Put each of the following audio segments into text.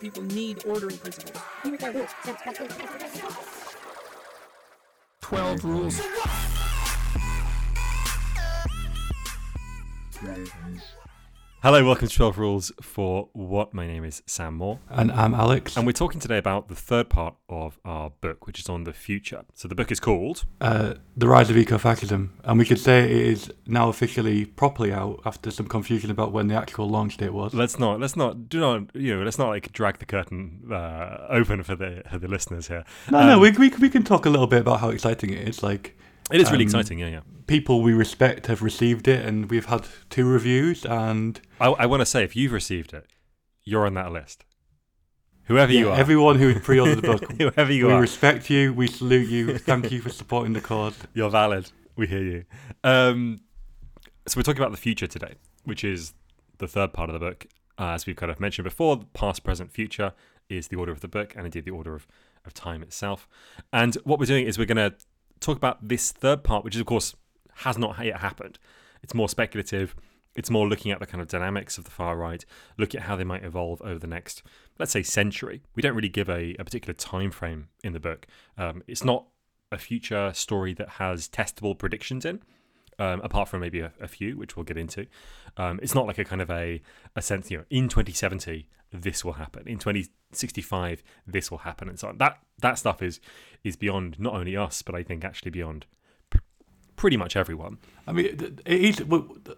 People need ordering principles. 12 rules. Hello, welcome to 12 Rules for What? My name is Sam Moore. And I'm Alex. And we're talking today about the third part of our book, which is on the future. So the book is called uh, The Rise of Ecofascism. And we could say it is now officially properly out after some confusion about when the actual launch date was. Let's not, let's not, do not, you know, let's not like drag the curtain uh, open for the for the listeners here. No, um, no, we, we, we can talk a little bit about how exciting it is. Like, it is really um, exciting, yeah, yeah. People we respect have received it, and we've had two reviews. And I, I want to say, if you've received it, you're on that list. Whoever yeah, you are, everyone who pre-ordered the book, whoever you we are, we respect you. We salute you. Thank you for supporting the cause. You're valid. We hear you. Um, so we're talking about the future today, which is the third part of the book. Uh, as we've kind of mentioned before, past, present, future is the order of the book, and indeed the order of, of time itself. And what we're doing is we're going to talk about this third part, which is, of course, has not yet happened. It's more speculative. It's more looking at the kind of dynamics of the far right, look at how they might evolve over the next, let's say, century. We don't really give a, a particular time frame in the book. Um, it's not a future story that has testable predictions in. Um, apart from maybe a, a, few, which we'll get into. Um, it's not like a kind of a, a sense, you know, in 2070, this will happen. In 2065, this will happen, and so on. That that stuff is is beyond not only us, but I think actually beyond pretty much everyone. I mean, it is,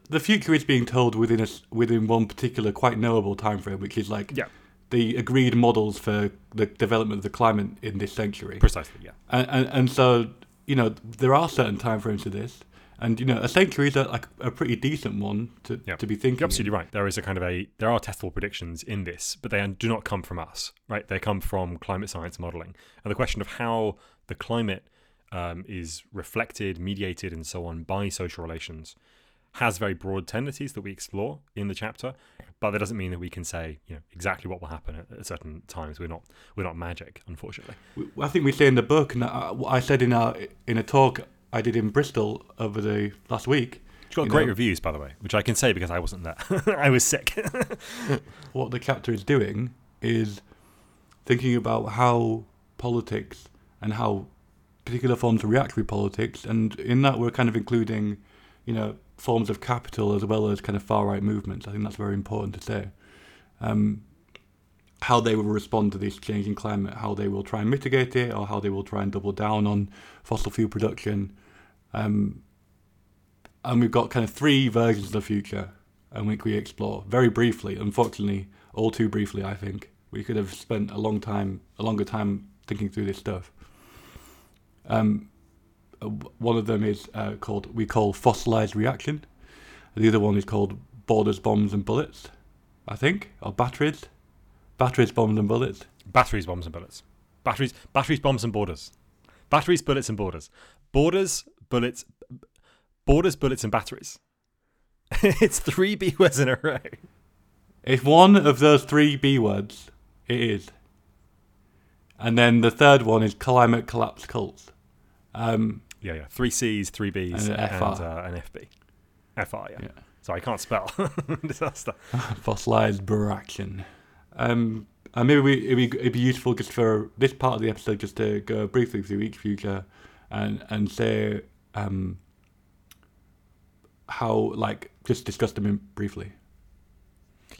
the future is being told within a, within one particular quite knowable time frame, which is like yeah. the agreed models for the development of the climate in this century. Precisely, yeah. And, and, and so you know there are certain time frames to this. And you know, a century is a, like a pretty decent one to, yep. to be thinking. You're absolutely right. There is a kind of a there are testable predictions in this, but they do not come from us, right? They come from climate science modeling, and the question of how the climate um, is reflected, mediated, and so on by social relations has very broad tendencies that we explore in the chapter, but that doesn't mean that we can say you know exactly what will happen at, at certain times. We're not we're not magic, unfortunately. I think we say in the book, and I said in our in a talk I did in Bristol over the last week. It's got great know, reviews, by the way, which I can say because I wasn't there. I was sick. what the chapter is doing is thinking about how politics and how particular forms of reactionary politics, and in that we're kind of including, you know, forms of capital as well as kind of far right movements. I think that's very important to say. Um, how they will respond to this changing climate, how they will try and mitigate it, or how they will try and double down on fossil fuel production. Um, and we've got kind of three versions of the future, and we we explore very briefly. Unfortunately, all too briefly, I think we could have spent a long time, a longer time thinking through this stuff. Um, one of them is uh, called we call fossilized reaction. The other one is called borders, bombs, and bullets. I think, or batteries, batteries, bombs, and bullets. Batteries, bombs, and bullets. Batteries, batteries, bombs, and borders. Batteries, bullets, and borders. Borders, bullets, borders, bullets, and batteries. it's three B words in a row. If one of those three B words, it is. And then the third one is climate collapse cults. Um, yeah, yeah. Three C's, three B's, and, and, uh, FB. FR, yeah. yeah. So I can't spell. Disaster. Fossilized Baraction. Um, and maybe we, it'd, be, it'd be useful just for this part of the episode just to go briefly through each future and, and say um, how, like, just discuss them briefly.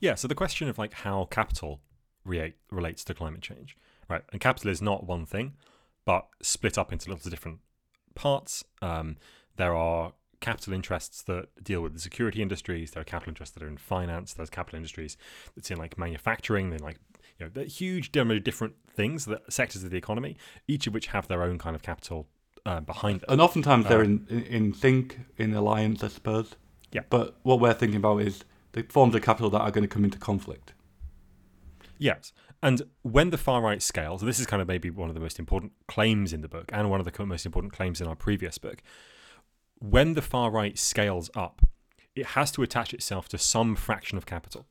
Yeah, so the question of like how capital re- relates to climate change, right? And capital is not one thing but split up into lots of different parts. Um, there are capital interests that deal with the security industries. There are capital interests that are in finance. There's capital industries that's in like manufacturing. Then like you know, huge number of different things that sectors of the economy, each of which have their own kind of capital uh, behind them. And oftentimes they're um, in, in sync, in alliance, I suppose. Yeah. But what we're thinking about is the forms of capital that are going to come into conflict. Yes. And when the far right scales, this is kind of maybe one of the most important claims in the book and one of the most important claims in our previous book. When the far right scales up, it has to attach itself to some fraction of capital.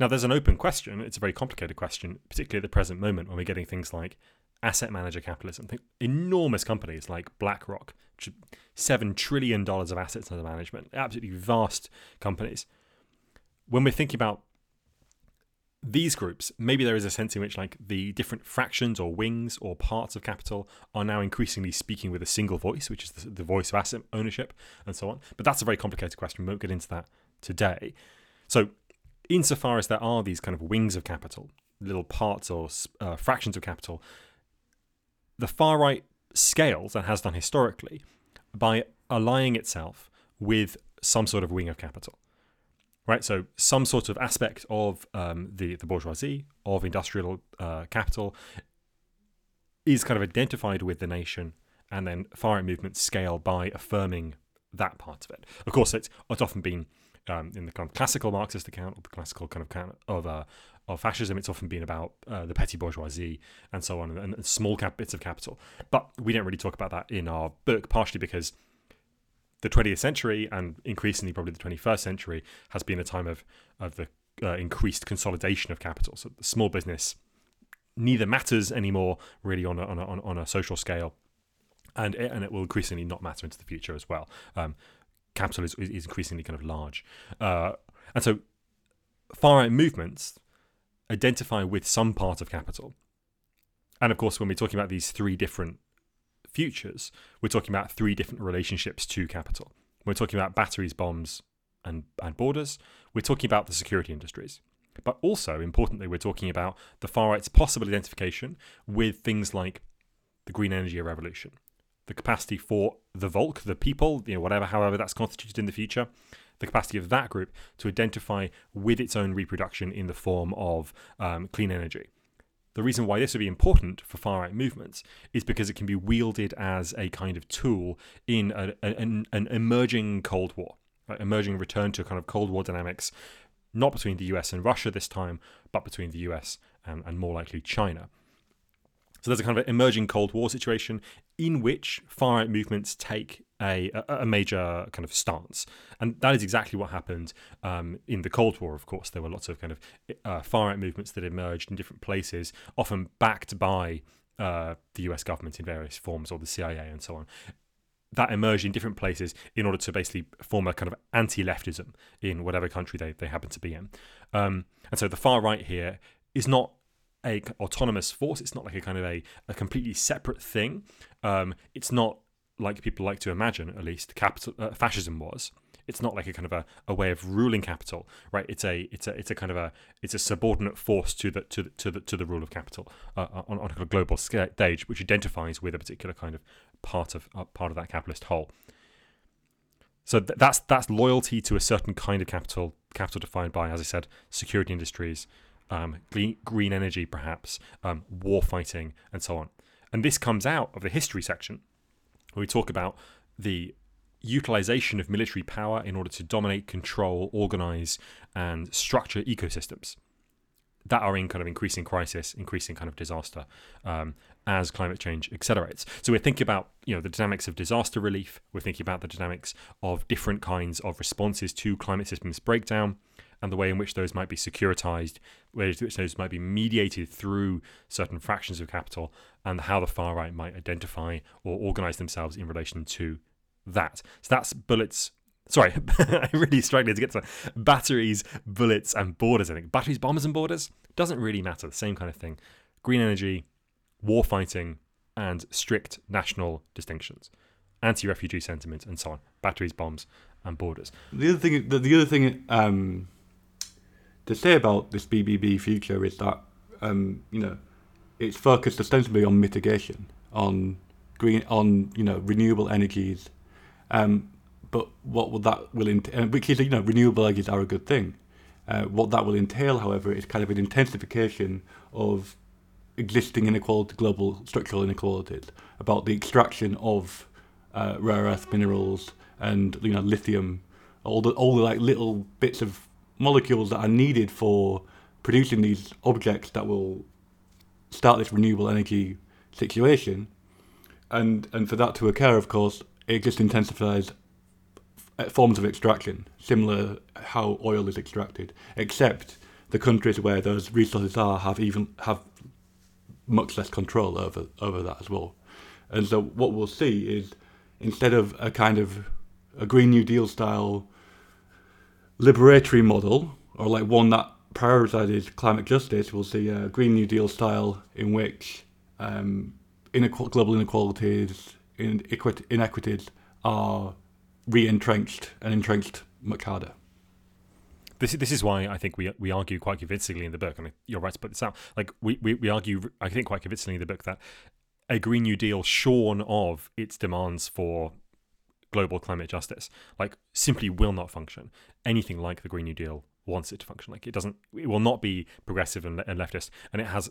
Now, there's an open question. It's a very complicated question, particularly at the present moment when we're getting things like asset manager capitalism. Think enormous companies like BlackRock, $7 trillion of assets under management, absolutely vast companies. When we're thinking about these groups, maybe there is a sense in which like the different fractions or wings or parts of capital are now increasingly speaking with a single voice, which is the, the voice of asset ownership and so on. But that's a very complicated question. We won't get into that today. So, insofar as there are these kind of wings of capital, little parts or uh, fractions of capital, the far right scales and has done historically by aligning itself with some sort of wing of capital right? So some sort of aspect of um, the the bourgeoisie of industrial uh, capital is kind of identified with the nation, and then far right movements scale by affirming that part of it. Of course, it's it's often been um, in the kind of classical Marxist account or the classical kind of account of uh, of fascism. It's often been about uh, the petty bourgeoisie and so on, and, and small cap bits of capital. But we don't really talk about that in our book, partially because the 20th century and increasingly probably the 21st century has been a time of of the uh, increased consolidation of capital. So the small business neither matters anymore really on a, on a, on a social scale, and it, and it will increasingly not matter into the future as well. Um, capital is, is increasingly kind of large, uh, and so far right movements identify with some part of capital. And of course, when we're talking about these three different futures, we're talking about three different relationships to capital. We're talking about batteries, bombs, and, and borders. We're talking about the security industries. But also, importantly, we're talking about the far right's possible identification with things like the green energy revolution, the capacity for the Volk, the people, you know, whatever, however that's constituted in the future, the capacity of that group to identify with its own reproduction in the form of um, clean energy. The reason why this would be important for far right movements is because it can be wielded as a kind of tool in a, a, an, an, emerging Cold War, right? emerging return to kind of Cold War dynamics, not between the US and Russia this time, but between the US and, um, and more likely China. So there's a kind of emerging Cold War situation in which far right movements take a, a, major kind of stance. And that is exactly what happened um, in the Cold War, of course. There were lots of kind of uh, far right movements that emerged in different places, often backed by uh, the US government in various forms or the CIA and so on. That emerged in different places in order to basically form a kind of anti leftism in whatever country they, they happen to be in. Um, and so the far right here is not a autonomous force. It's not like a kind of a, a completely separate thing. Um, it's not like people like to imagine, at least, capital uh, fascism was. It's not like a kind of a, a way of ruling capital, right? It's a it's a it's a kind of a it's a subordinate force to the to the to the, to the rule of capital uh, uh on, on a global stage, which identifies with a particular kind of part of uh, part of that capitalist whole. So th- that's that's loyalty to a certain kind of capital, capital defined by, as I said, security industries, um, green, energy, perhaps, um, war fighting, and so on. And this comes out of the history section we talk about the utilization of military power in order to dominate, control, organize, and structure ecosystems that are in kind of increasing crisis, increasing kind of disaster um, as climate change accelerates. So we're thinking about you know the dynamics of disaster relief. We're thinking about the dynamics of different kinds of responses to climate systems breakdown and the way in which those might be securitized, ways in which those might be mediated through certain fractions of capital, and how the far right might identify or organize themselves in relation to that. So that's bullets. Sorry, I really struggling to get to batteries, bullets, and borders. I think batteries, bombers, and borders doesn't really matter. The same kind of thing. Green energy, war fighting, and strict national distinctions, anti-refugee sentiment, and so on. Batteries, bombs, and borders. The other thing, the, the other thing um, to say about this BBB future is that um, you know it's focused ostensibly on mitigation, on green, on you know renewable energies, um, but what will that will entail? Which is you know renewable energies are a good thing. Uh, what that will entail, however, is kind of an intensification of existing inequality, global structural inequalities, about the extraction of uh, rare earth minerals and you know lithium, all the all the like little bits of molecules that are needed for producing these objects that will start this renewable energy situation. And and for that to occur, of course, it just intensifies forms of extraction, similar how oil is extracted, except the countries where those resources are have even have much less control over over that as well. And so what we'll see is instead of a kind of a Green New Deal style liberatory model, or like one that prioritizes climate justice, was the a Green New Deal style in which um, global inequalities, in- inequities are re-entrenched and entrenched much harder. This this is why I think we we argue quite convincingly in the book, and you're right to put this out. Like we, we, we argue, I think quite convincingly in the book that a Green New Deal shorn of its demands for global climate justice, like simply will not function anything like the Green New Deal wants it to function. Like it doesn't, it will not be progressive and, and leftist, and it has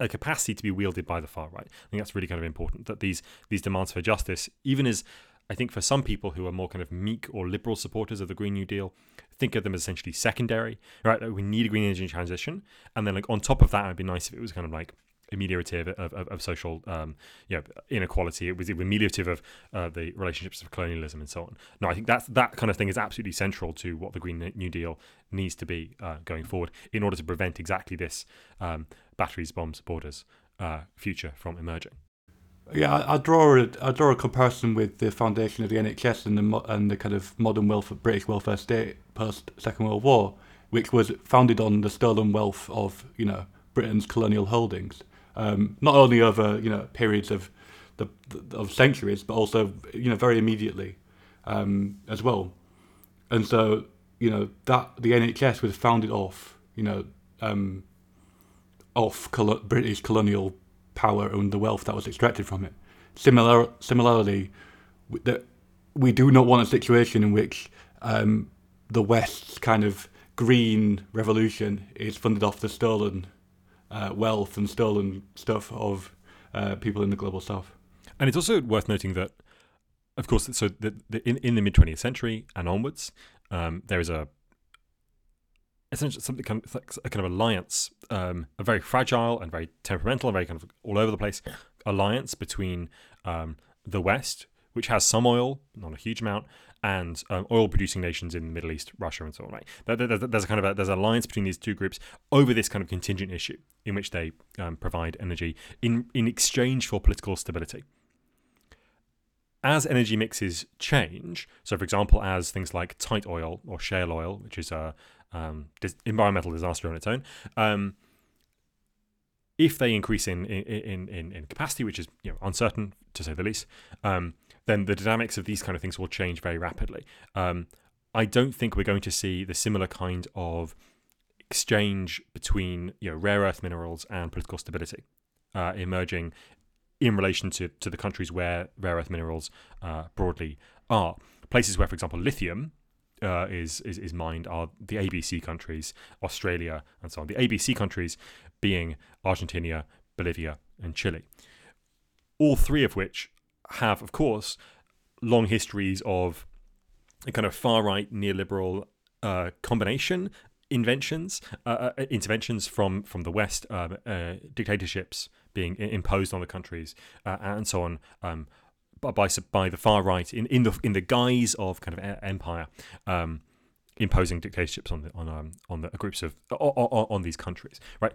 a capacity to be wielded by the far right. I think that's really kind of important that these these demands for justice, even as I think for some people who are more kind of meek or liberal supporters of the Green New Deal, think of them as essentially secondary. Right, we need a green energy transition, and then like on top of that, it'd be nice if it was kind of like ameliorative of, of, of social um, you know, inequality. It was ameliorative of uh, the relationships of colonialism and so on. No, I think that that kind of thing is absolutely central to what the Green New Deal needs to be uh, going forward in order to prevent exactly this um, batteries, bombs, borders uh, future from emerging. Yeah, I, I draw a, I draw a comparison with the foundation of the NHS and the and the kind of modern welfare, British welfare state post Second World War, which was founded on the stolen wealth of you know Britain's colonial holdings um, not only over you know periods of the, of centuries, but also you know very immediately um, as well. And so you know that the NHS was founded off you know um, off col- British colonial power and the wealth that was extracted from it. Similar, similarly, that we do not want a situation in which um, the West's kind of green revolution is funded off the stolen uh, wealth and stolen stuff of uh, people in the global south. And it's also worth noting that, of course, so the, the, in, in the mid 20th century and onwards, um, there is a essentially something kind of, a kind of alliance, um, a very fragile and very temperamental and very kind of all over the place alliance between um, the West, which has some oil, not a huge amount, and um, oil-producing nations in the Middle East, Russia, and so on. Right? There's a kind of a, there's an alliance between these two groups over this kind of contingent issue in which they um, provide energy in in exchange for political stability. As energy mixes change, so for example, as things like tight oil or shale oil, which is a um, dis- environmental disaster on its own, um, if they increase in in, in, in capacity, which is you know, uncertain to say the least, um, then the dynamics of these kind of things will change very rapidly. Um, I don't think we're going to see the similar kind of exchange between you know rare earth minerals and political stability uh, emerging in relation to, to the countries where rare earth minerals uh, broadly are. Places where, for example, lithium uh, is, is is mined are the ABC countries, Australia, and so on. The ABC countries being Argentina, Bolivia, and Chile. All three of which have, of course, long histories of a kind of far right neoliberal uh, combination inventions, uh, uh, interventions from from the West, um, uh, dictatorships being imposed on the countries, uh, and so on. Um, by by the far right in, in the in the guise of kind of empire, um, imposing dictatorships on the on um, on the groups of on, on these countries, right?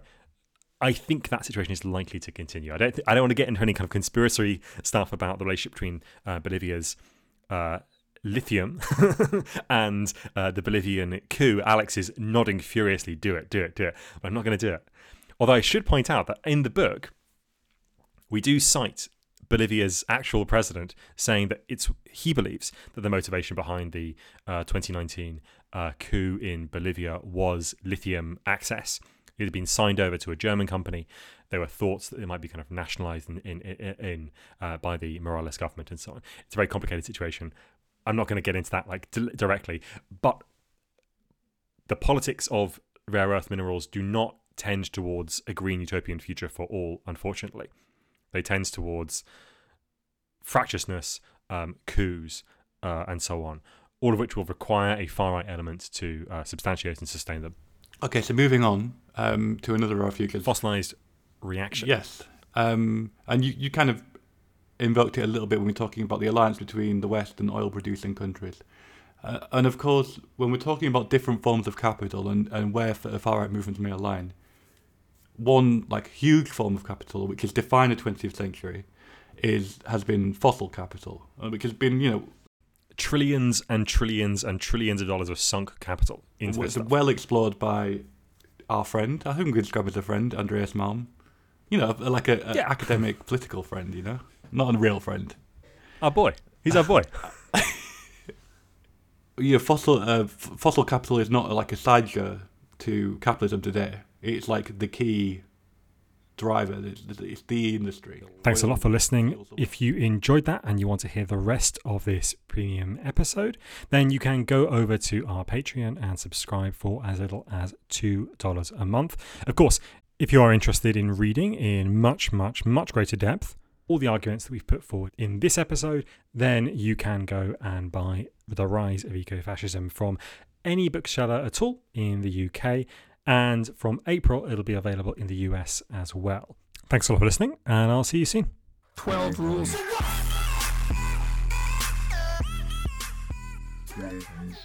I think that situation is likely to continue. I don't. Th- I don't want to get into any kind of conspiracy stuff about the relationship between uh, Bolivia's uh, lithium and uh, the Bolivian coup. Alex is nodding furiously. Do it. Do it. Do it. But I'm not going to do it. Although I should point out that in the book, we do cite Bolivia's actual president saying that it's he believes that the motivation behind the uh, 2019 uh, coup in Bolivia was lithium access it had been signed over to a German company. There were thoughts that it might be kind of nationalized in, in, in, uh, by the Morales government and so on. It's a very complicated situation. I'm not going to get into that like d- directly, but the politics of rare earth minerals do not tend towards a green utopian future for all, unfortunately. They tend towards fractiousness, um, coups, uh, and so on, all of which will require a far right element to uh, substantiate and sustain them. Okay, so moving on um, to another of our futures. Fossilized reaction. Yes. Um, and you, you kind of invoked it a little bit when we are talking about the alliance between the West and oil producing countries. Uh, and of course, when we're talking about different forms of capital and, and where far right movements may align, one like huge form of capital which has defined the 20th century is has been fossil capital, uh, which has been you know trillions and trillions and trillions of dollars of sunk capital into well, it's well explored by our friend. I think we describe as a friend, Andreas Malm. You know, like a, a Yeah. academic political friend. You know, not a real friend. Our boy. He's our boy. Yeah, fossil uh, f- fossil capital is not like a sideshow to capitalism today. It's like the key driver. It's, the industry. Thanks a lot for listening. If you enjoyed that and you want to hear the rest of this premium episode, then you can go over to our Patreon and subscribe for as little as $2 a month. Of course, if you are interested in reading in much, much, much greater depth, all the arguments that we've put forward in this episode, then you can go and buy The Rise of Ecofascism from any bookseller at all in the UK. And from April, it'll be available in the US as well. Thanks a lot for listening, and I'll see you soon. 12 rules. Dragons.